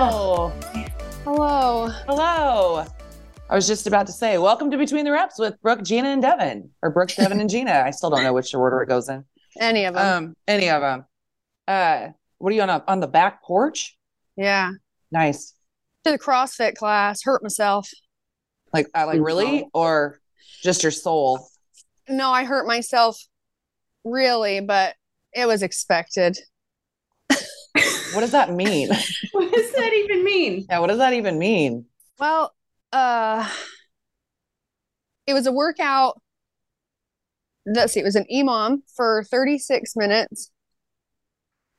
Hello. Hello. Hello. I was just about to say, welcome to Between the Reps with Brooke, Gina, and Devin, or Brooke, Devin, and Gina. I still don't know which order it goes in. Any of them. Um, any of them. Uh, what are you on a, on the back porch? yeah. Nice. To the CrossFit class, hurt myself. Like, I like really, or just your soul? No, I hurt myself really, but it was expected. What does that mean? What does that even mean? yeah, what does that even mean? Well, uh it was a workout. Let's see, it was an EMOM for 36 minutes.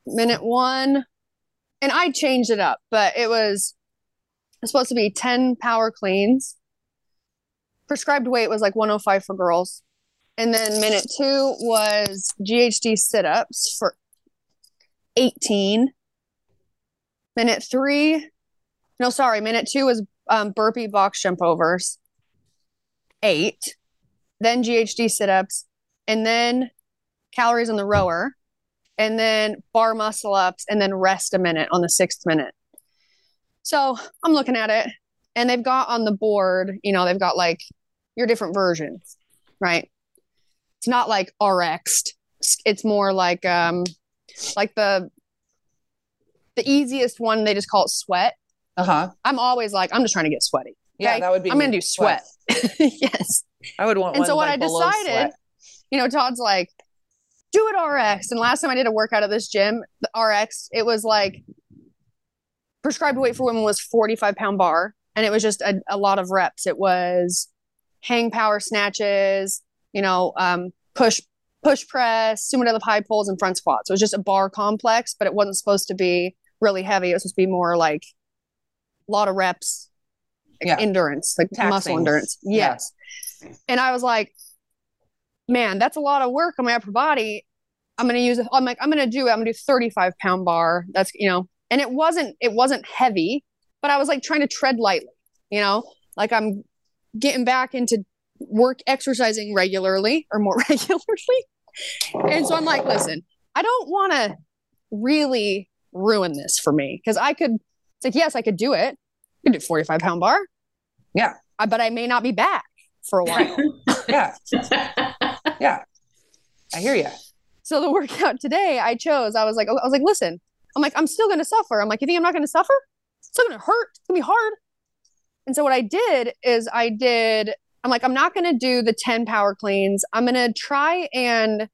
Minute one. And I changed it up, but it was it was supposed to be 10 power cleans. Prescribed weight was like 105 for girls. And then minute two was GHD sit ups for 18. Minute three, no, sorry, minute two was um, burpee box jump overs, eight. Then GHD sit ups, and then calories on the rower, and then bar muscle ups, and then rest a minute on the sixth minute. So I'm looking at it, and they've got on the board, you know, they've got like your different versions, right? It's not like RX'd. It's more like um like the the easiest one they just call it sweat. Uh huh. I'm always like, I'm just trying to get sweaty. Yeah, that would be. I'm gonna do sweat. yes. I would want And so what like, I decided, sweat. you know, Todd's like, do it RX. And last time I did a workout at this gym, the RX, it was like prescribed weight for women was 45 pound bar. And it was just a, a lot of reps. It was hang power snatches, you know, um, push push press, sumo deadlift high pulls, and front squats. It was just a bar complex, but it wasn't supposed to be really heavy. It was supposed to be more like a lot of reps, like Yeah. endurance, like muscle Taxing. endurance. Yeah. Yes. And I was like, man, that's a lot of work on my upper body. I'm gonna use it. I'm like, I'm gonna do. I'm gonna do 35 pound bar. That's you know, and it wasn't it wasn't heavy, but I was like trying to tread lightly, you know, like I'm getting back into work exercising regularly or more regularly. And so I'm like, listen, I don't want to really ruin this for me because I could. It's like, yes, I could do it. I could do 45 pound bar. Yeah. I, but I may not be back for a while. Yeah. yeah. I hear you. so the workout today I chose, I was like, I was like, listen, I'm like, I'm still gonna suffer. I'm like, you think I'm not gonna suffer? It's still gonna hurt. It's gonna be hard. And so what I did is I did, I'm like, I'm not gonna do the 10 power cleans. I'm gonna try and,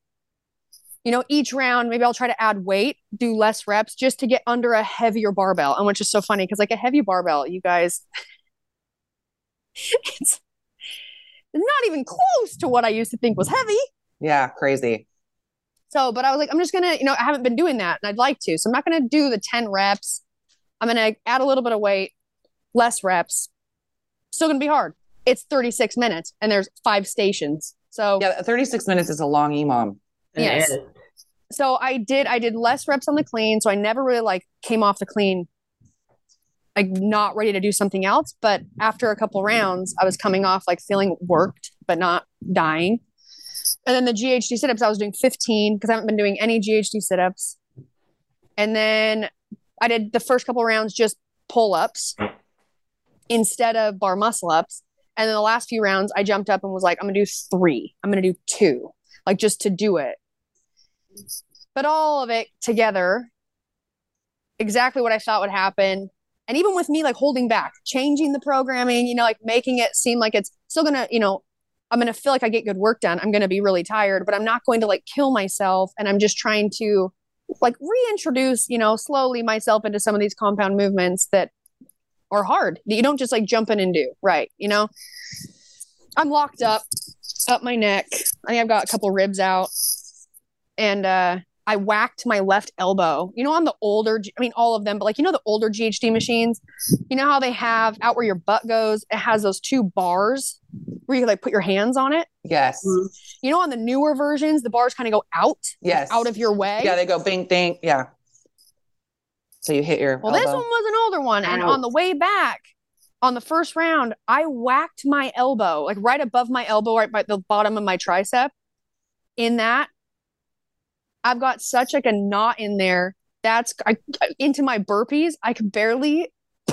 you know, each round, maybe I'll try to add weight, do less reps just to get under a heavier barbell. And which is so funny because like a heavy barbell, you guys, it's not even close to what I used to think was heavy. Yeah. Crazy. So, but I was like, I'm just gonna, you know, I haven't been doing that and I'd like to. So I'm not gonna do the 10 reps. I'm gonna add a little bit of weight, less reps. Still gonna be hard. It's 36 minutes and there's five stations. So Yeah, 36 minutes is a long EMOM. It Yes. is. so I did I did less reps on the clean, so I never really like came off the clean like not ready to do something else, but after a couple rounds, I was coming off like feeling worked but not dying. And then the GHD sit-ups I was doing 15 because I haven't been doing any GHD sit-ups. And then I did the first couple rounds just pull-ups instead of bar muscle ups. And then the last few rounds I jumped up and was like I'm going to do 3. I'm going to do 2 like just to do it. But all of it together exactly what i thought would happen. And even with me like holding back changing the programming you know like making it seem like it's still gonna you know i'm gonna feel like i get good work done. I'm gonna be really tired but i'm not going to like kill myself. And i'm just trying to like reintroduce you know slowly myself into some of these compound movements that are hard that you don't just like jump in and do right you know i'm locked up up my neck i think i've got a couple ribs out and uh I whacked my left elbow. You know, on the older, I mean, all of them, but like, you know, the older GHD machines, you know how they have out where your butt goes, it has those two bars where you like put your hands on it. Yes. Mhm. You know, on the newer versions, the bars kind of go out, Yes. out of your way. Yeah, they go bing, bing Yeah. So you hit your well, this one was an older one. And Ouch. on the way back, on the first round, I whacked my elbow, like right above my elbow, right by the bottom of my tricep. In that, I've got such like a knot in there. That's I, into my burpees. I could barely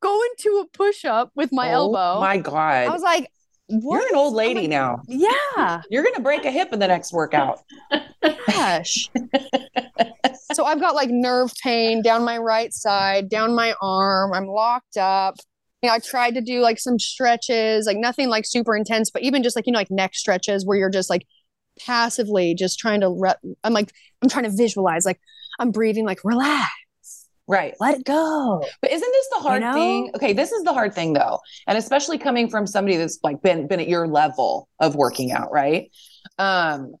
go into a push up with my Oh elbow. My God. I was like, what? You're an old lady like, now. Yeah. You're going to break a hip in the next workout. Gosh. so I've got like nerve pain down my right side, down my arm. I'm locked up. You know, I tried to do like some stretches, like nothing like super intense, but even just like, you know, like neck stretches where you're just like passively just trying to, re- I'm like, I'm trying to visualize, like I'm breathing, like relax, Right. let it go. But isn't this the hard know? thing? Okay, this is the hard thing though. And especially coming from somebody that's like been been at your level of working out, right? Um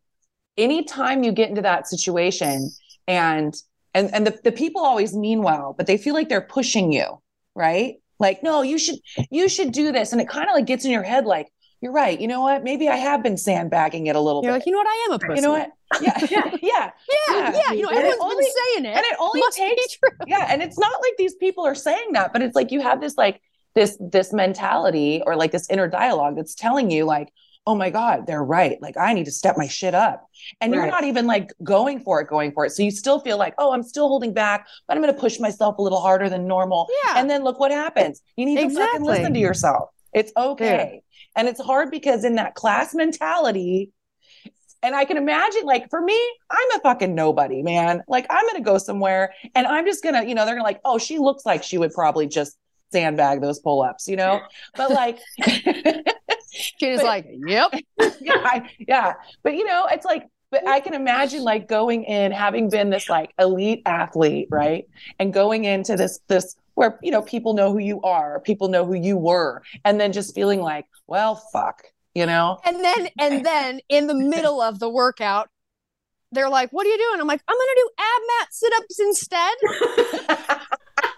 anytime you get into that situation and and and the, the people always mean well, but they feel like they're pushing you, right? Like, no, you should you should do this. And it kind of like gets in your head like, you're right. You know what? Maybe I have been sandbagging it a little You're bit. like, you know what? I am a pussy. you know what? Yeah. yeah. Yeah. Yeah, yeah. You know, And everyone's only- been saying it. and it only Must takes yeah and it's not like these people are saying that but it's like you have this like this this mentality or like this inner dialogue that's telling you like oh my god they're right. Like i need to step my shit up. And you're not even like going for it going for it. So you still feel like oh i'm still holding back but i'm going to push myself a little harder than normal. Yeah. and then look what happens. You need to fucking listen to yourself. It's okay. And it's hard because in that class mentality and I can imagine, like, for me, I'm a fucking nobody, man. Like, I'm going to go somewhere and I'm just going to, you know, they're going to, like, oh, she looks like she would probably just sandbag those pull ups, you know? But, like, She's But- like, yep. yeah, I, yeah. But, you know, it's like, but I can imagine, like, going in, having been this, like, elite athlete, right? And going into this, this, where, you know, people know who you are, people know who you were, and then just feeling like, well, fuck, you know? And then and then in the middle of the workout, they're like, "What are you doing?" I'm like, "I'm gonna do ab mat sit ups instead."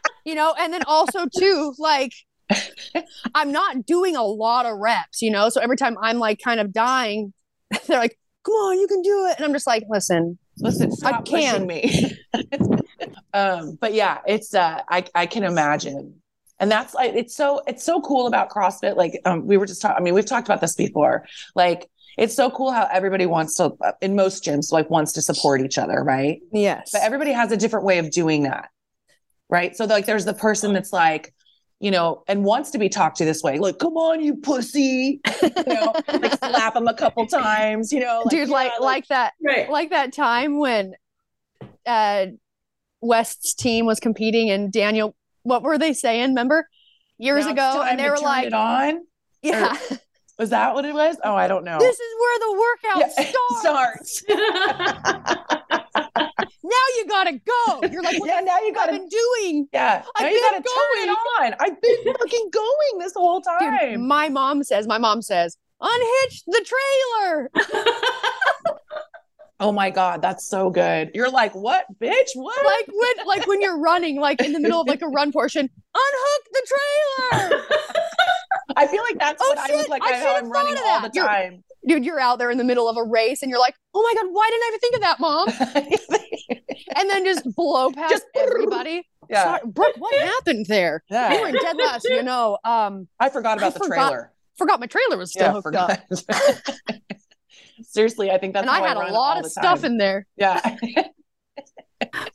you know, and then also too, like, I'm not doing a lot of reps. You know, so every time I'm like kind of dying, they're like, "Come on, you can do it," and I'm just like, "Listen, Listen, stop can. me. um, but yeah, it's uh, I I can imagine, and that's like it's so it's so cool about CrossFit. Like um, we were just talking. I mean, we've talked about this before. Like it's so cool how everybody wants to uh, in most gyms like wants to support each other, right? yes, But everybody has a different way of doing that, right? So like, there's the person that's like. You know, and wants to be talked to this way, like, come on, you pussy, you know, like slap him a couple times, you know, dude, yeah, like like that Right. like that time when uh West's team was competing and Daniel what were they saying remember years now ago and they were like on. yeah Was that what it was? Oh, I don't know. this is where the workout Yeah, starts now you gotta go you're like what yeah, now you I've gotta. been doing Yeah, I've now you been gotta turn it on. I've been fucking going this whole Dude, time. my mom says my mom says unhitch the trailer oh my god, that's so good. You're like, what, bitch? What? like when like when you're running like in the middle of like a run portion unhook the trailer I feel like that's Oh, what I look shit, like. I should've I'm running all the You're- time. Dude, you're out there in the middle of a race and you're like, oh my God, why didn't I ever think of that, mom? And then just blow past Just- everybody. yeah, Sorry, Brooke, what happened there? yeah. Anyway, dead last, you know, um, I forgot about I the forgot trailer. forgot my trailer was still Yeah, hooked up. Forgot. Seriously, I think that's and I how had run a lot of stuff time. in there. Yeah.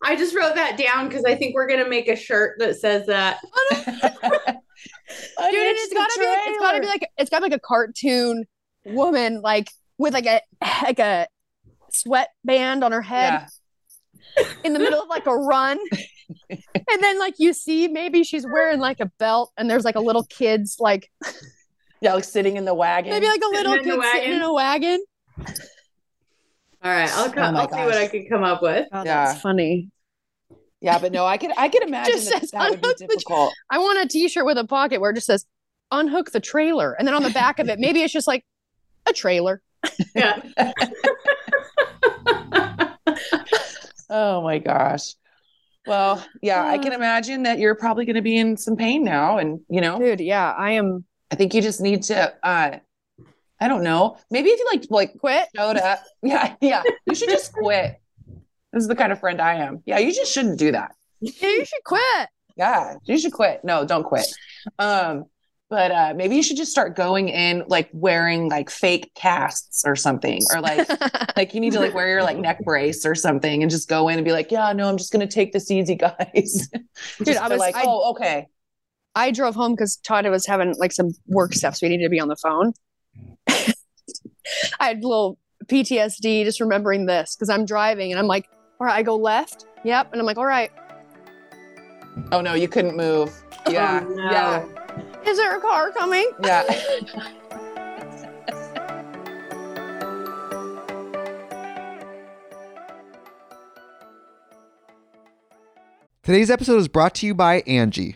I just wrote that down because I think we're gonna make a shirt that says that. Dude, it's gotta be like, it's gotta be like it's gotta be like a cartoon woman like with like a like a sweatband on her head Yeah. in the middle of like a run. and then like you see maybe she's wearing like a belt and there's like a little kid's like Yeah, like sitting in the wagon. maybe like a little in the kid sitting in a wagon. All right, I'll come. Oh I'll see what I can come up with. Oh, Yeah. that's funny. yeah, but no, I could I could imagine Just that, says that would be unhook the- difficult. I want a t-shirt with a pocket where it just says unhook the trailer. And then on the back of it, maybe it's just like a trailer. Yeah. Oh my gosh. Well, yeah, I can imagine that you're probably going to be in some pain now, and you know, Dude, yeah, I am I think you just need to. uh I don't know. Maybe if you like like quit. showed up, yeah, yeah, you should just quit. This is the kind of friend I am. Yeah, you just shouldn't do that. Yeah, you should quit. Yeah, you should quit. No, don't quit. Um, but uh maybe you should just start going in like wearing like fake casts or something, or like like you need to like wear your like neck brace or something and just go in and be like, yeah, no, I'm just gonna take this easy, guys. Dude, I was- like, I- oh, okay. I drove home because Todd was having like some work stuff, so we needed to be on the phone. I had a little PTSD just remembering this because I'm driving and I'm like, all right, I go left. Yep. And I'm like, all right, Oh no, you couldn't move. Oh, yeah, Oh, no. yeah, is there a car coming? yeah. Today's episode is brought to you by Angi.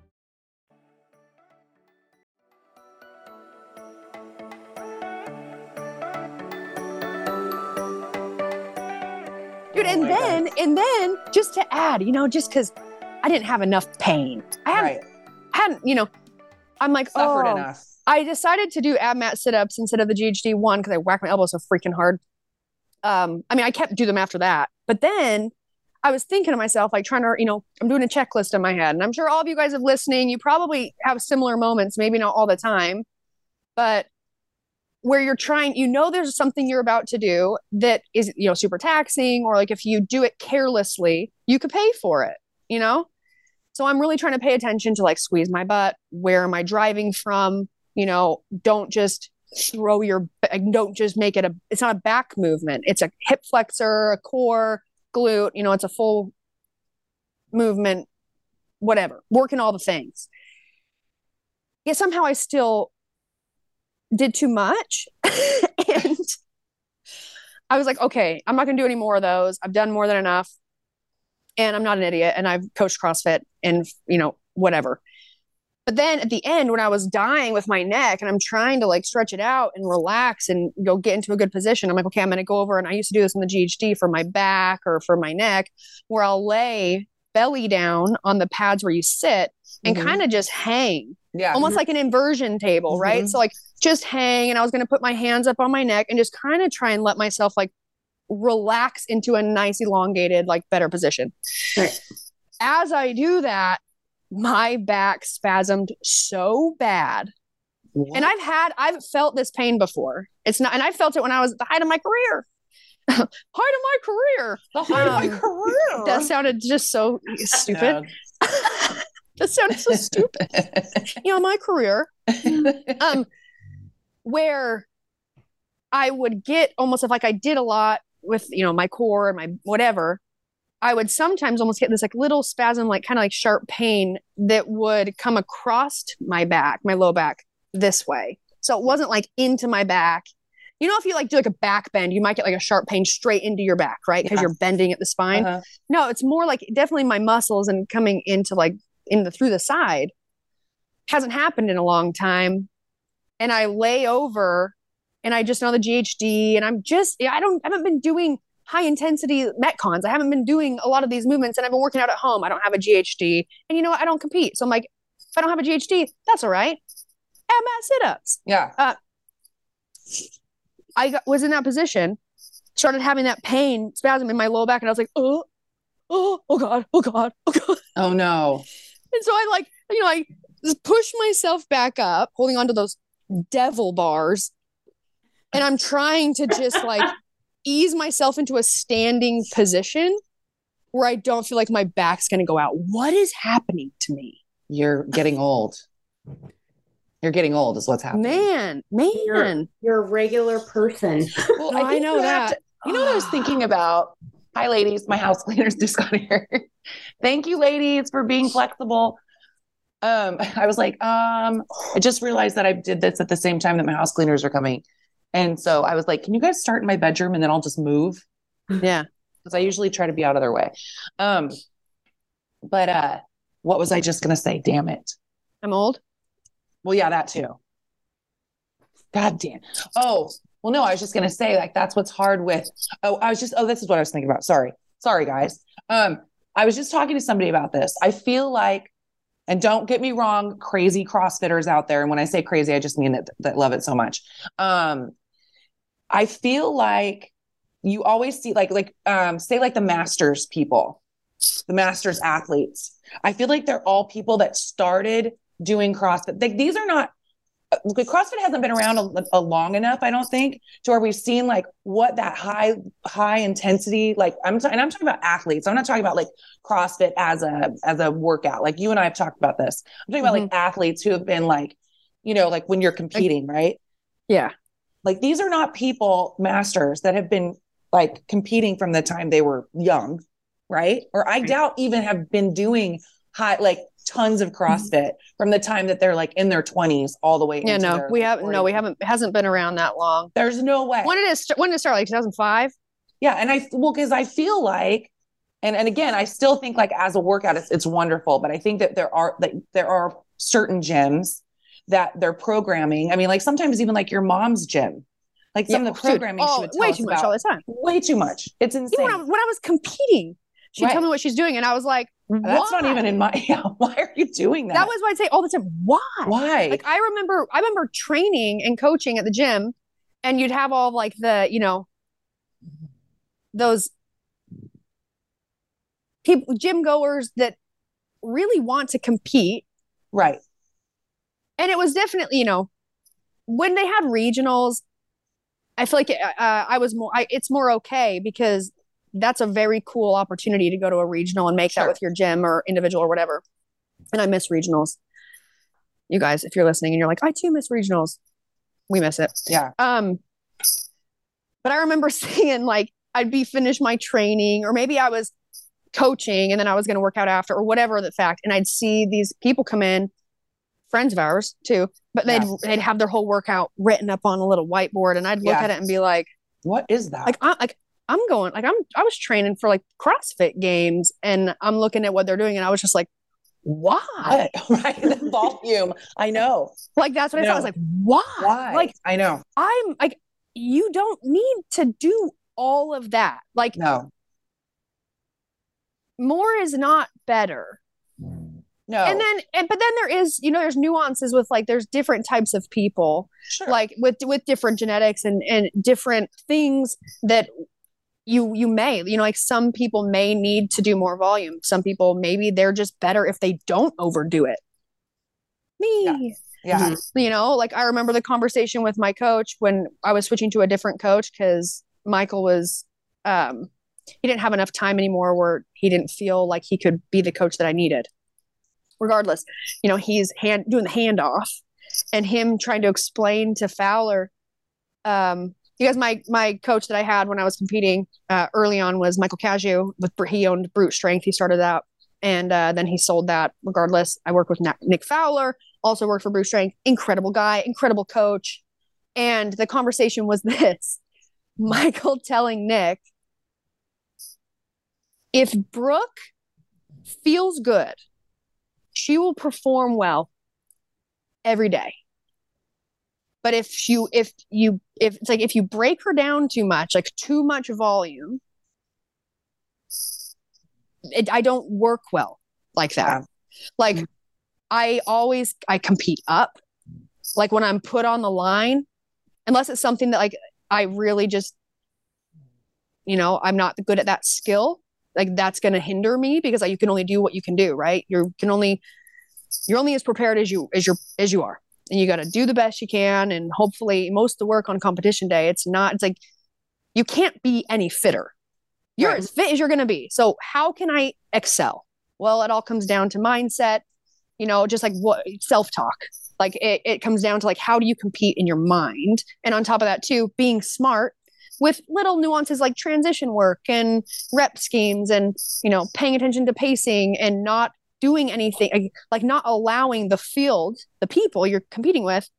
Dude, and then and then just to add, you know, just because I didn't have enough pain. I hadn't, Right. hadn't, you know, I'm like, Suffered oh, enough. I decided to do ab mat sit ups instead of the GHD one because I whacked my elbow so freaking hard. Um, I mean, I kept do them after that, but then I was thinking to myself, like trying to, you know, I'm doing a checklist in my head, and I'm sure all of you guys are listening. You probably have similar moments, maybe not all the time, but where you're trying, you know, there's something you're about to do that is, you know, super taxing, or like if you do it carelessly, you could pay for it, you know? So I'm really trying to pay attention to like squeeze my butt. Where am I driving from? You know, don't just throw your don't just make it a it's not a back movement it's a hip flexor a core glute you know it's a full movement whatever working all the things yet somehow i still did too much. And i was like okay i'm not going to do any more of those. I've done more than enough. And i'm not an idiot. And i've coached crossfit and you know whatever. But then at the end, when I was dying with my neck and I'm trying to like stretch it out and relax and go get into a good position, I'm like, okay, I'm going to go over. And I used to do this in the GHD for my back or for my neck, where I'll lay belly down on the pads where you sit and Mhm. kind of just hang, Yeah. almost like an inversion table, right? Mhm. So, like, just hang. And I was going to put my hands up on my neck and just kind of try and let myself like relax into a nice, elongated, like better position. Right. As I do that, my back spasmed so bad. And I've had, I've felt this pain before. It's not, and I felt it when I was at the height of my career. height of my career. the height of my um, career. That sounded just so stupid. that sounded so stupid. You know, my career. Um, where I would get almost if like I did a lot with, you know, my core and my whatever, I would sometimes almost get this like little spasm, like kind of like sharp pain that would come across my back, my low back this way. So it wasn't like into my back. You know, if you like do like a back bend, you might get like a sharp pain straight into your back, right? Because Yeah. you're bending at the spine. Uh-huh. No, it's more like definitely my muscles and coming into like in the through the side hasn't happened in a long time. And I lay over and I just know the GHD and I'm just I don't I haven't been doing high intensity metcons. I haven't been doing a lot of these movements and I've been working out at home. I don't have a GHD. And you know what? I don't compete. So I'm like, if I don't have a GHD, that's all right. Ab mat sit-ups. yeah. I got, was in that position, started having that pain spasm in my low back, and I was like, oh, oh, oh God, oh God, oh God. Oh no. And so I like, you know, I push myself back up, holding onto those devil bars. And I'm trying to just like ease myself into a standing position where I don't feel like my back's going to go out. What is happening to me? You're getting old. You're getting old, is what's happening. Man, man. You're a regular person. Well, No, I think know you that. to- you know what I was thinking about? Hi, ladies. My house cleaners just got here. Thank you, ladies, for being flexible. Um, I was like, um, I just realized that I did this at the same time that my house cleaners are coming. And so I was like, can you guys start in my bedroom and then I'll just move? Yeah. Because I usually try to be out of their way. Um, but uh, what was I just gonna say? Damn it. I'm old. Well, yeah, that too. God damn. Oh, well, no, I was just gonna say, like, that's what's hard with. Oh, I was just. Oh, this is what I was thinking about. Sorry, sorry, guys. Um, I was just talking to somebody about this. I feel like, and don't get me wrong, crazy CrossFitters out there. And when I say crazy, I just mean that that love it so much. Um, I feel like you always see, like, like, um, say, like the masters people, the masters athletes. I feel like they're all people that started doing CrossFit. Like these are not CrossFit hasn't been around a, a long enough, I don't think, to where we've seen like what that high high intensity like I'm t- and I'm talking about athletes. I'm not talking about like CrossFit as a as a workout. Like you and I have talked about this. I'm talking about like mm-hmm. athletes who have been like, you know, like when you're competing, right? Yeah. Like these are not people masters that have been like competing from the time they were young, right? Or I doubt even have been doing high like tons of mm-hmm. CrossFit from the time that they're like in their 20s all the way Yeah, into no, we haven't. No, we haven't. Hasn't been around that long. There's no way. When did it? st- When did it start? Like 2005. Yeah, and I well because I feel like, and and again, I still think like as a workout, it's it's wonderful, but I think that there are that there are certain gyms that they're programming. I mean, like sometimes even like your mom's gym, like some of the Dude, programming she oh, would tell way too much about. all the time. way too much. It's insane. When I, when I was competing, she'd Right. tell me what she's doing, and I was like, That's not even in my. Yeah, why are you doing that? That was what I'd say all the time. Why? why. Like I remember, I remember training and coaching at the gym, and you'd have all like the, you know, those people, gym goers that really want to compete, right. and it was definitely, you know, when they had regionals, I feel like uh, I was more. I, it's more okay because that's a very cool opportunity to go to a regional and make Sure. that with your gym or individual or whatever. And I miss regionals. You guys, if you're listening and you're like, I too miss regionals. we miss it. Yeah. Um, but I remember seeing like I'd be finished my training, or maybe I was coaching and then I was going to work out after, or whatever the fact, and I'd see these people come in, friends of ours too, but they'd Yeah. they'd have their whole workout written up on a little whiteboard, and I'd look Yeah. at it and be like, What is that? like I like I'm going like I'm I was training for like CrossFit games, and I'm looking at what they're doing, and I was just like, why? right? The volume. I know. Like that's what I thought. I was like, why? Why? Like I know. I'm like, you don't need to do all of that. Like No. more is not better. No. And then and but then there is, you know, there's nuances with like there's different types of people, sure. like with with different genetics and and different things that you you may, you know, like some people may need to do more volume. Some people maybe they're just better if they don't overdo it. Me. yeah. you know like i remember the conversation with my coach when i was switching to a different coach because michael was um he didn't have enough time anymore where he didn't feel like he could be the coach that i needed regardless you know he's hand doing the handoff and him trying to explain to fowler um because my my coach that i had when i was competing uh, early on was michael Cazayoux with he owned brute strength he started out and uh, then he sold that regardless i worked with nick fowler also worked for Brute Strength. Incredible guy, incredible coach. And the conversation was this Michael telling Nick, if Brooke feels good, she will perform well every day. But if you, if you, if it's like if you break her down too much, like too much volume, it, I don't work well like that. Yeah. Like mm-hmm. I always I compete up. Like when I'm put on the line, unless it's something that like I really just you know, I'm not good at that skill, like that's going to hinder me because like, you can only do what you can do, right? You can only you're only as prepared as you as you as you are. And you got to do the best you can and hopefully most of the work on competition day it's not it's like you can't be any fitter. You're Right. as fit as you're going to be. So how can I excel? Well, it all comes down to mindset, you know, just like what self-talk. Like it, it comes down to like how do you compete in your mind? And on top of that too, being smart with little nuances like transition work and rep schemes and you know paying attention to pacing and not doing anything like- like not allowing the field the people you're competing with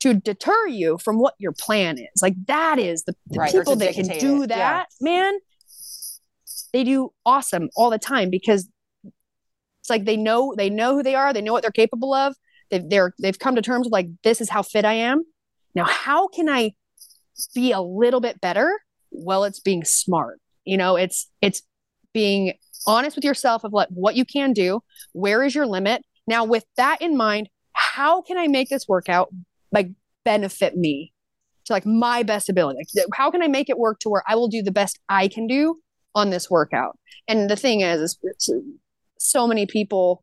to deter you from what your plan is. Like that is the, the Right, people that can do it, that yeah. man they do awesome all the time because it's like they know they know who they are they know what they're capable of. They've, they're they've come to terms with like this is how fit i am. Now how can i be a little bit better? Well it's being smart you know it's it's being honest with yourself of like what you can do where is your limit? Now with that in mind how can i make this workout like benefit me to like my best ability? Like, how can i make it work to where i will do the best i can do on this workout? And the thing is, is uh, so many people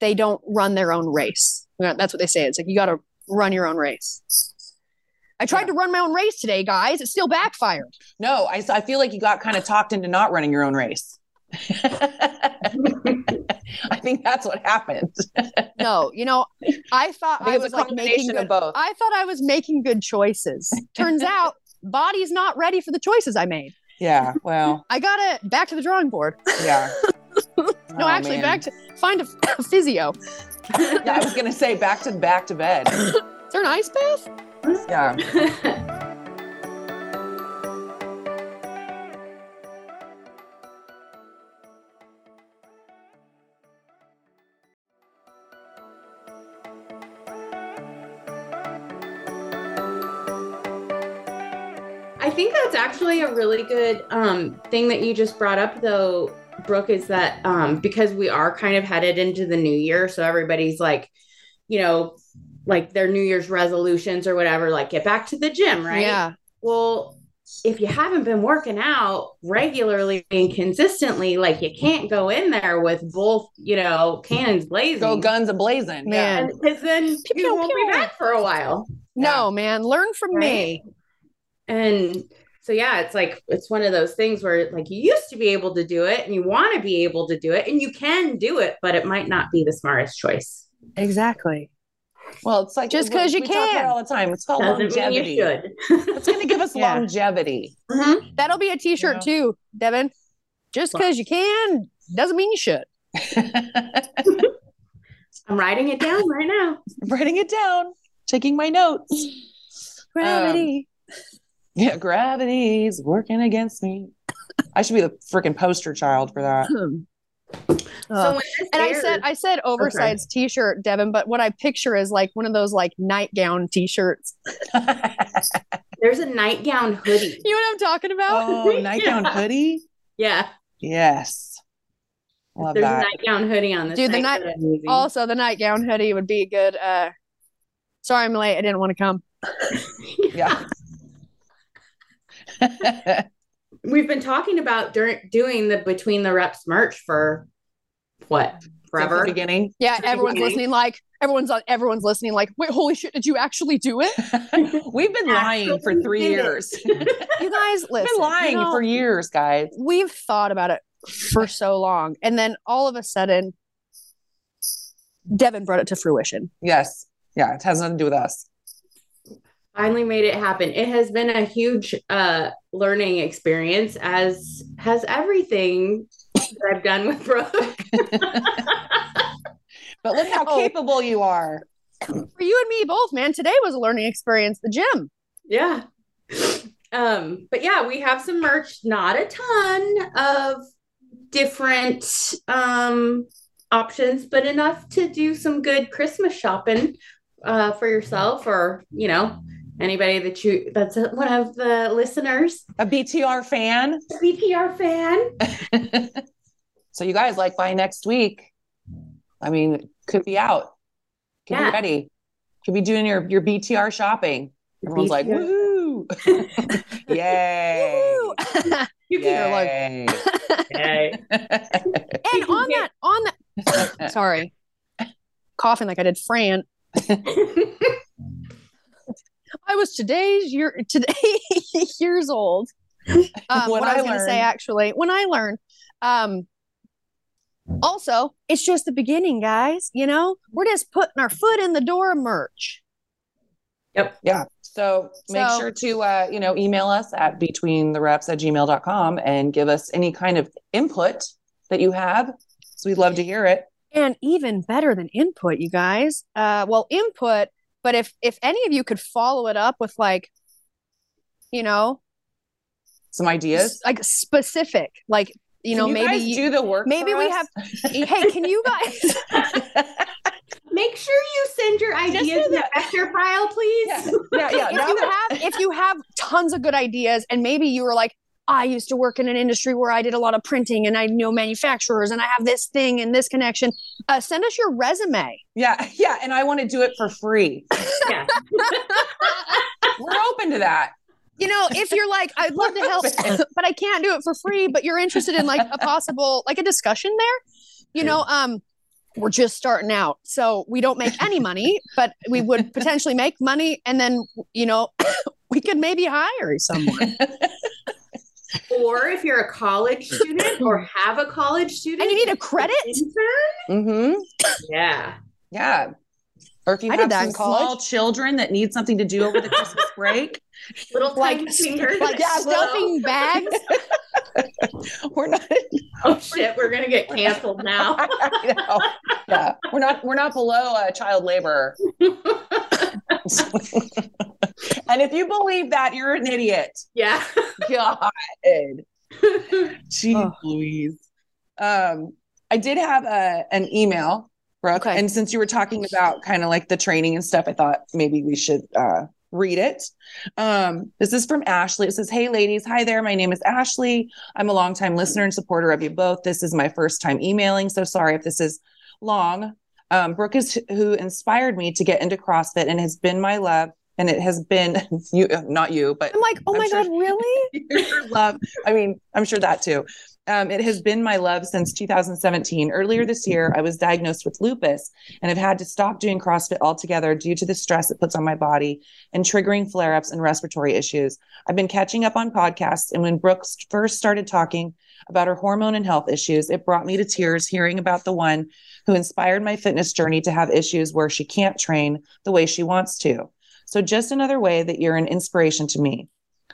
they don't run their own race. That's what they say. It's like you got to run your own race. I tried Yeah. to run my own race today guys. It still backfired. No, I, I feel like you got kind of talked into not running your own race. I think that's what happened. no you know i thought I i, was like making good both. i thought i was making good choices turns out body's not ready for the choices i made yeah, well, i gotta back to the drawing board yeah. no Oh, actually man. back to find a, a physio Yeah, I was gonna say back to back to bed. is there an ice bath Yeah. that's actually a really good um, thing that you just brought up, though, Brooke, is that um, because we are kind of headed into the new year. So everybody's like, you know, like their New Year's resolutions or whatever, like get back to the gym, right? yeah Well, if you haven't been working out regularly and consistently, like you can't go in there with both, you know, cannons blazing. Go guns a blazing. Man. Because then Pew, you pew, won't pew. be back for a while. no man learn from me And so yeah, it's like it's one of those things where like you used to be able to do it and you want to be able to do it and you can do it, but it might not be the smartest choice. exactly Well, it's like just because you we talk about it can. all the time. It's called Doesn't mean longevity. you should. It's going to give us Yeah. longevity. Mhm. That'll be a t-shirt Yeah. too, Devin. Just because you can doesn't mean you should. I'm writing it down right now. I'm Writing it down, taking my notes. Gravity. Yeah, gravity's working against me. I should be the freaking poster child for that. Uh, so when this and I said I said oversized t-shirt, Devin, but what I picture is like one of those like nightgown t-shirts. there's a nightgown hoodie. You know what I'm talking about? oh, nightgown Yeah. hoodie? Yeah, Yes. Love there's that. a nightgown hoodie on this. Dude, the night night- that I'm using. Also, the nightgown hoodie would be a good. uh Sorry, I'm late. I didn't want to come. yeah. We've been talking about during doing the between the reps merch for what Since the forever. beginning. Yeah, the everyone's beginning. listening. Like everyone's on. Everyone's listening. Like, wait, holy shit! Did you actually do it? We've been lying for three years. You guys, listen. We've been you lying know, for years, guys. We've thought about it for so long, and then all of a sudden, Devin brought it to fruition. Yes. Yeah. It has nothing to do with us. Finally made it happen. It has been a huge uh learning experience, as has everything that I've done with Brooke. But look how Oh. capable you are. For you and me both, man. Today was a learning experience. The gym. Yeah. Um, but yeah, we have some merch, not a ton of different um options, but enough to do some good Christmas shopping uh for yourself or you know anybody that you that's one of the listeners, A BTR fan. a BTR fan. so you guys like by next week. I mean, could be out. Could Yeah. be ready. Could be doing your your BTR shopping. Everyone's like, BTR. woohoo. Yay. You They're like- Yay. Yay. and on that, on that. Sorry, coughing like I did Fran. I was today's year today years old. Um, When what I I was going to say actually, when I learned, um, also it's just the beginning, guys. You know, we're just putting our foot in the door of merch. Yep. Yeah. So make So- sure to uh, you know, email us at between the reps at gmail.com and give us any kind of input that you have. So we'd love to hear it. And even better than input, you guys. Uh, well, input, but if if any of you could follow it up with like, you know, Some ideas. like specific, like you know, Can maybe guys you, do the work. maybe we us? hey, can you guys? Make sure you send your ideas do in the that. vector file, please. yeah, yeah, yeah. if you have if you have tons of good ideas and maybe you were like i used to work in an industry where i did a lot of printing and i know manufacturers and i have this thing and this connection uh, send us your resume yeah, yeah. And I want to do it for free. Yeah. We're open to that. you know if you're like i'd love to help but i can't do it for free but you're interested in like a possible like a discussion there you know um we're just starting out so we don't make any money but we would potentially make money and then you know we could maybe hire someone Or if you're a college student or have a college student and you need a credit intern, Mm-hmm. yeah. Yeah. Or if you I have that some small children that need something to do over the Christmas break, Little like tiny fingers. like Yeah, well- stuffing bags we're not. Oh shit, we're gonna get canceled now. I know. Yeah, we're not. We're not below uh, child labor. and if you believe that, you're an idiot. yeah. God. Jeez Oh. Louise. Um, I did have a, an email, Brooke, Okay. and since you were talking about kind of like the training and stuff, I thought maybe we should uh, read it. Um, this is from Ashley. It says, Hey, ladies. Hi there. My name is Ashley. I'm a longtime listener and supporter of you both. This is my first time emailing. So sorry if this is long. Um, Brooke is who inspired me to get into CrossFit and has been my love. And it has been you, not you, but i'm like oh I'm my sure- god really your love. I mean, I'm sure that too. Um, it has been my love since 2017. Earlier this year, I was diagnosed with lupus and have had to stop doing CrossFit altogether due to the stress it puts on my body and triggering flare ups and respiratory issues. I've been catching up on podcasts, and when Brooks first started talking about her hormone and health issues, it brought me to tears hearing about the one who inspired my fitness journey to have issues where she can't train the way she wants to. So, just another way that you're an inspiration to me.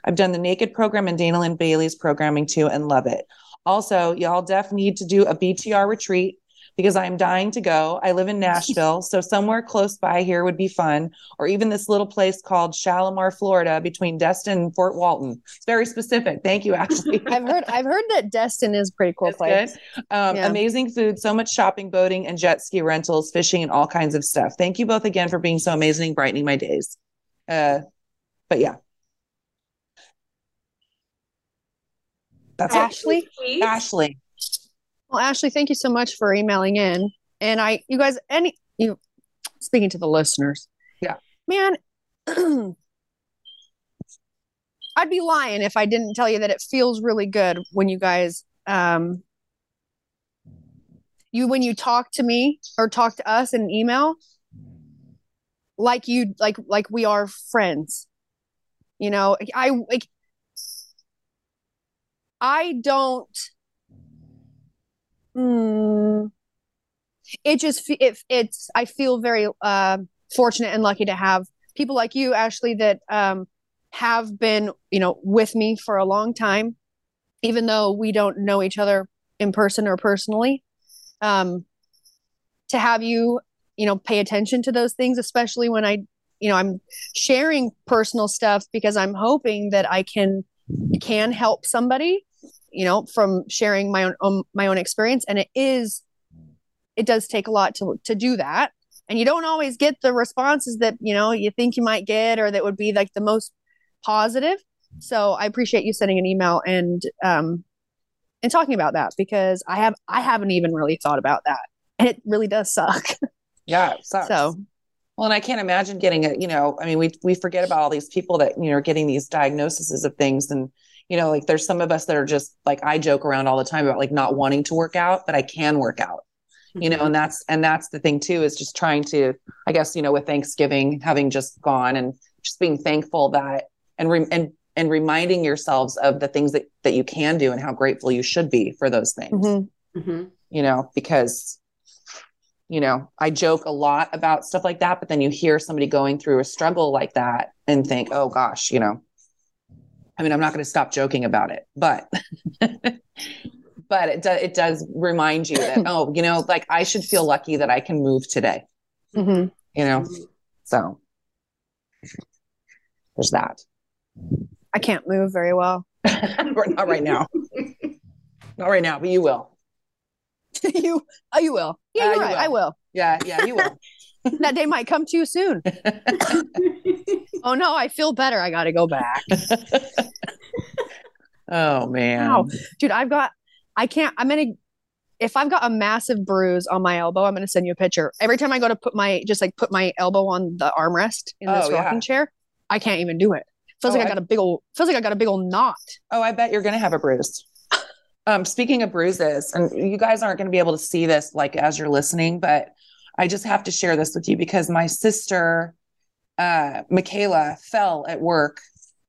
I've done the Naked program and Dana Linn Bailey's programming too and love it. Also, y'all def need to do a BTR retreat because I'm dying to go. I live in Nashville, so somewhere close by here would be fun, or even this little place called Shalimar, Florida, between Destin and Fort Walton. It's very specific. Thank you, Ashley. I've heard I've heard that Destin is a pretty cool It's place. Um, Yeah. Amazing food, so much shopping, boating, and jet ski rentals, fishing, and all kinds of stuff. Thank you both again for being so amazing, brightening my days. Uh, but yeah, that's. Ashley. Sweet. Ashley. Well, Ashley, thank you so much for emailing in. And I, you guys, any you speaking to the listeners. Yeah. Man, I'd be lying if I didn't tell you that it feels really good when you guys um you when you talk to me or talk to us in an email like you like like we are friends. You know, I like I don't Mm, it just it, it's I feel very uh, fortunate and lucky to have people like you, Ashley, that um, have been you know with me for a long time, even though we don't know each other in person or personally. Um, to have you you know pay attention to those things, especially when I you know I'm sharing personal stuff because I'm hoping that I can can help somebody you know from sharing my own um, my own experience. And it is it does take a lot to to do that. And you don't always get the responses that you know you think you might get or that would be like the most positive. So i appreciate you sending an email and um and talking about that because i have i haven't even really thought about that. And it really does suck. Yeah, it sucks. so. Well, and I can't imagine getting a, you know, I mean, we we forget about all these people that, you know, are getting these diagnoses of things. And, you know, like there's some of us that are just like I joke around all the time about like not wanting to work out, but I can work out. You know, and that's and that's the thing too, is just trying to, I guess, you know, with Thanksgiving having just gone and just being thankful that and re- and and reminding yourselves of the things that that you can do and how grateful you should be for those things mhm. Mhm. you know, because, you know, I joke a lot about stuff like that, but then you hear somebody going through a struggle like that and think, oh gosh, you know, I mean, I'm not going to stop joking about it, but, but it, do, it does remind you that, oh, you know, like I should feel lucky that I can move today, Mhm. you know? So there's that. i can't move very well not right now. not right now, but you will. you oh you will yeah Uh, you're you right will. i will Yeah, yeah, you will. That day might come too soon oh no i feel better i gotta go back oh man. Wow. dude i've got i can't i'm gonna if i've got a massive bruise on my elbow i'm gonna send you a picture every time i go to put my just like put my elbow on the armrest in this Oh, yeah. rocking chair i can't even do it feels Oh, like i I- got a big old feels like i got a big old knot Oh, I bet you're going to have a bruise. Um, speaking of bruises, and you guys aren't going to be able to see this like as you're listening, but I just have to share this with you because my sister, uh, Michaela, fell at work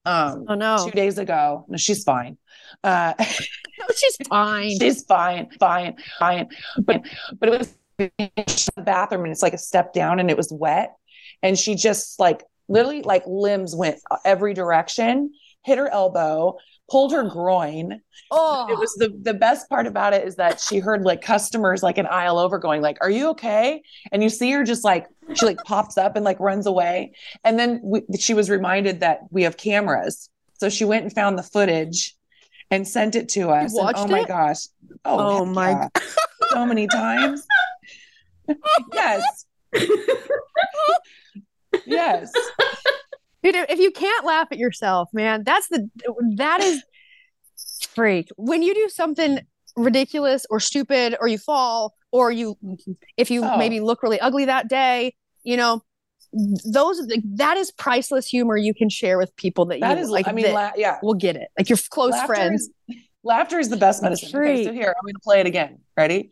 um, oh no two days ago. No, she's fine. Uh, no she's fine she's fine, fine, fine. But but it was the bathroom and it's like a step down and it was wet, and she just like literally like limbs went every direction, hit her elbow, pulled her groin. oh It was the the best part about it is that she heard like customers like an aisle over going like, "Are you okay?" And you see her just like she like pops up and like runs away. And then we, she was reminded that we have cameras, so she went and found the footage and sent it to us. And, oh my gosh! Oh, Oh my so many times. yes. yes. Dude, if you can't laugh at yourself, man, that's the that is freak. When you do something ridiculous or stupid or you fall or you if you Oh. maybe look really ugly that day, you know, those that is priceless humor you can share with people that, That you is like I mean, la- yeah. will get it. Like your close Laughter friends. is- Laughter is the best medicine. Okay, so here, I'm going to play it again. Ready?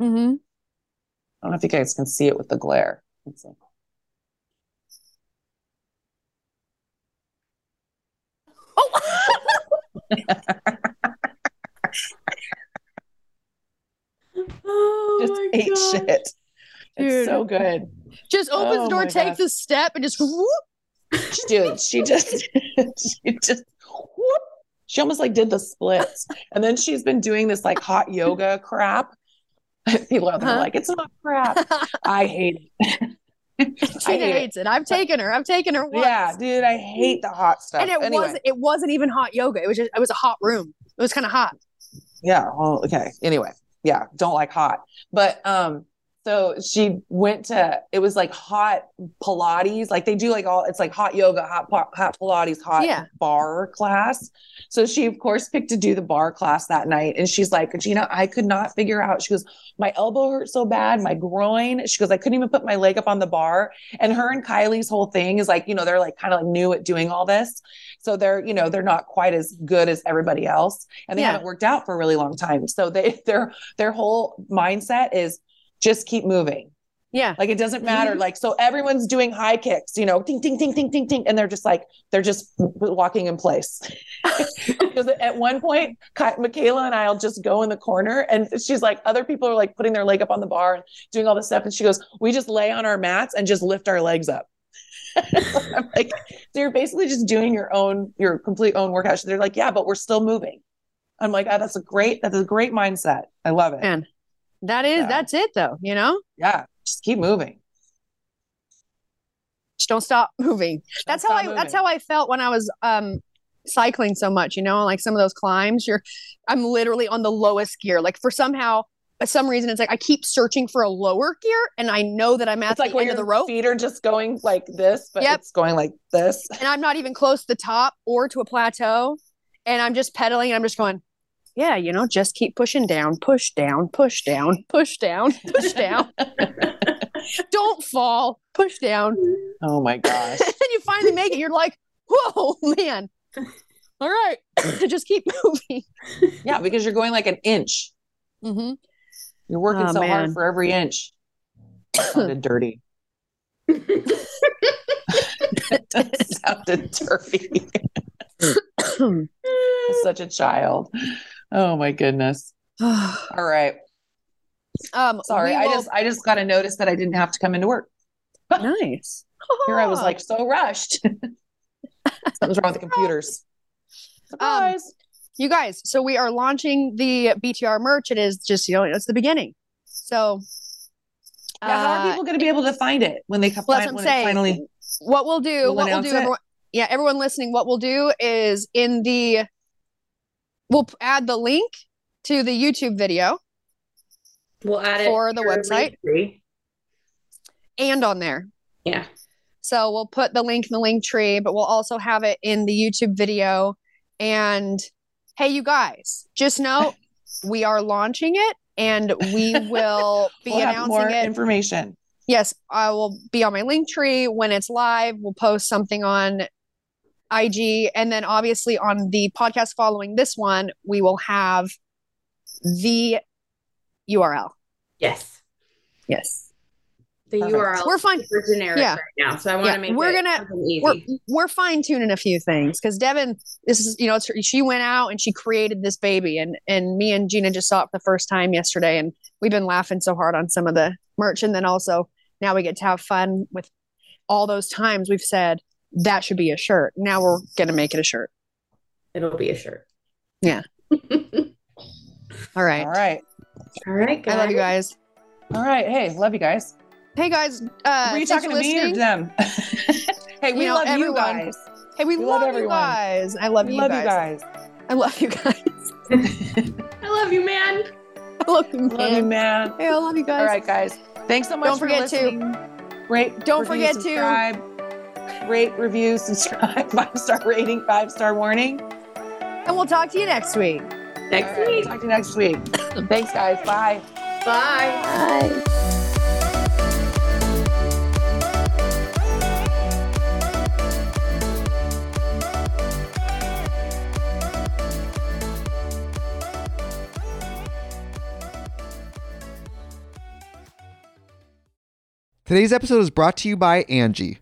Mm-hmm. I don't know if you guys can see it with the glare. Let's see. Oh Just ate gosh. shit. Dude. It's so good. Just oh opens Oh the door, takes a step, and just whoop. Dude, she just she just whoop. She almost like did the splits. And then she's been doing this like hot yoga crap. People are Huh? like, it's not crap. I hate it. Tina hate hates it. I've taken her. I've taken her once. Yeah, dude, I hate the hot stuff. and it Anyway. wasn't. It wasn't even hot yoga. It was just. It was a hot room. It was kind of hot. Yeah. Well, okay. Anyway, yeah, don't like hot. But um, so she went to it was like hot Pilates, like they do like all it's like hot yoga, hot hot Pilates, hot Yeah. barre class. So she of course picked to do the barre class that night, and she's like, Gina, I could not figure out. She goes, my elbow hurt so bad, my groin. She goes, I couldn't even put my leg up on the bar. And her and Kylie's whole thing is like, you know, they're like kind of like new at doing all this. So they're, you know, they're not quite as good as everybody else. And they Yeah. haven't worked out for a really long time. So they their their whole mindset is just keep moving. Yeah. Like it doesn't matter. Mm-hmm. Like so everyone's doing high kicks, you know, ting ting ting ting ting ting, and they're just like they're just walking in place. Because at one point, Michaela and I'll just go in the corner, and she's like, other people are like putting their leg up on the bar and doing all this stuff, and she goes, "We just lay on our mats and just lift our legs up." I'm like, so you're basically just doing your own, your complete own workout. So They're like, yeah, but we're still moving. I'm like, oh, that's a great, that's a great mindset. I love it. Man, that is. Yeah. That's it, though. You know, Yeah, just keep moving. just don't stop moving. that's how I. stop That's how I felt when I was um cycling so much. You know, like some of those climbs. You're. I'm literally on the lowest gear. Like for somehow. Some reason, it's like I keep searching for a lower gear, and I know that I'm at It's like the when end of the rope, feet are just going like this, but Yep. it's going like this. and I'm not even close to the top or to a plateau, and I'm just pedaling, and I'm just going, yeah, you know, just keep pushing down, push down, push down, push down, push down. Don't fall, push down. Oh my gosh. and you finally make it. You're like, whoa, man. All right, just keep moving. yeah, because you're going like an inch. Mm-hmm. You're working Oh, so man. hard for every inch. sounded dirty. that sounded dirty. Such a child. Oh my goodness. All right. um, Sorry. we I just I just got a notice that I didn't have to come into work. nice. Here I was like so rushed. Something's wrong with the computers. Surprise. you guys. So we are launching the BTR merch. It is just you know it's the beginning. So yeah, how are uh, people going to be able to find it when they come well, that's what I'm saying. finally what we'll do, We'll what we'll do, everyone, yeah, everyone listening, what we'll do is in the, we'll add the link to the YouTube video We'll add it For the website? Linktree. and on there. Yeah. So we'll put the link in the Linktree, but we'll also have it in the YouTube video. And hey, you guys, just know we are launching it and we will be we'll announcing more it. information. yes, I will be on my Linktree when it's live. We'll post something on IG. And then obviously on the podcast following this one, we will have the URL. Yes. Yes. The Perfect. URL We're fine. super generic Yeah. right now, so I want to Yeah, make we're it gonna- something easy. We're, we're fine tuning a few things because Devin, this is, you know, it's, she went out and she created this baby. And, and me and Gina just saw it for the first time yesterday. And we've been laughing so hard on some of the merch. And then also now we get to have fun with all those times we've said that should be a shirt. Now we're going to make it a shirt. It'll be a shirt. Yeah. All right. All right. All right, guys. I love you guys. All right. Hey, love you guys. Hey guys, uh, Were you talking for to me or them? hey, we You know, love everyone. you guys. Hey, we, We love, love you guys. I love, We you, love guys. you guys. I love you guys. I love you, man. I love you, man. Love you, man. Hey, I love you guys. All right, guys. Thanks so much Don't for forget to- listening. Rate, Don't review, forget to- subscribe rate, review, subscribe, five star rating, five star warning. And we'll talk to you next week. Next right. week. Talk to you next week. Thanks, guys. Bye. Bye. Bye. Today's episode is brought to you by Angi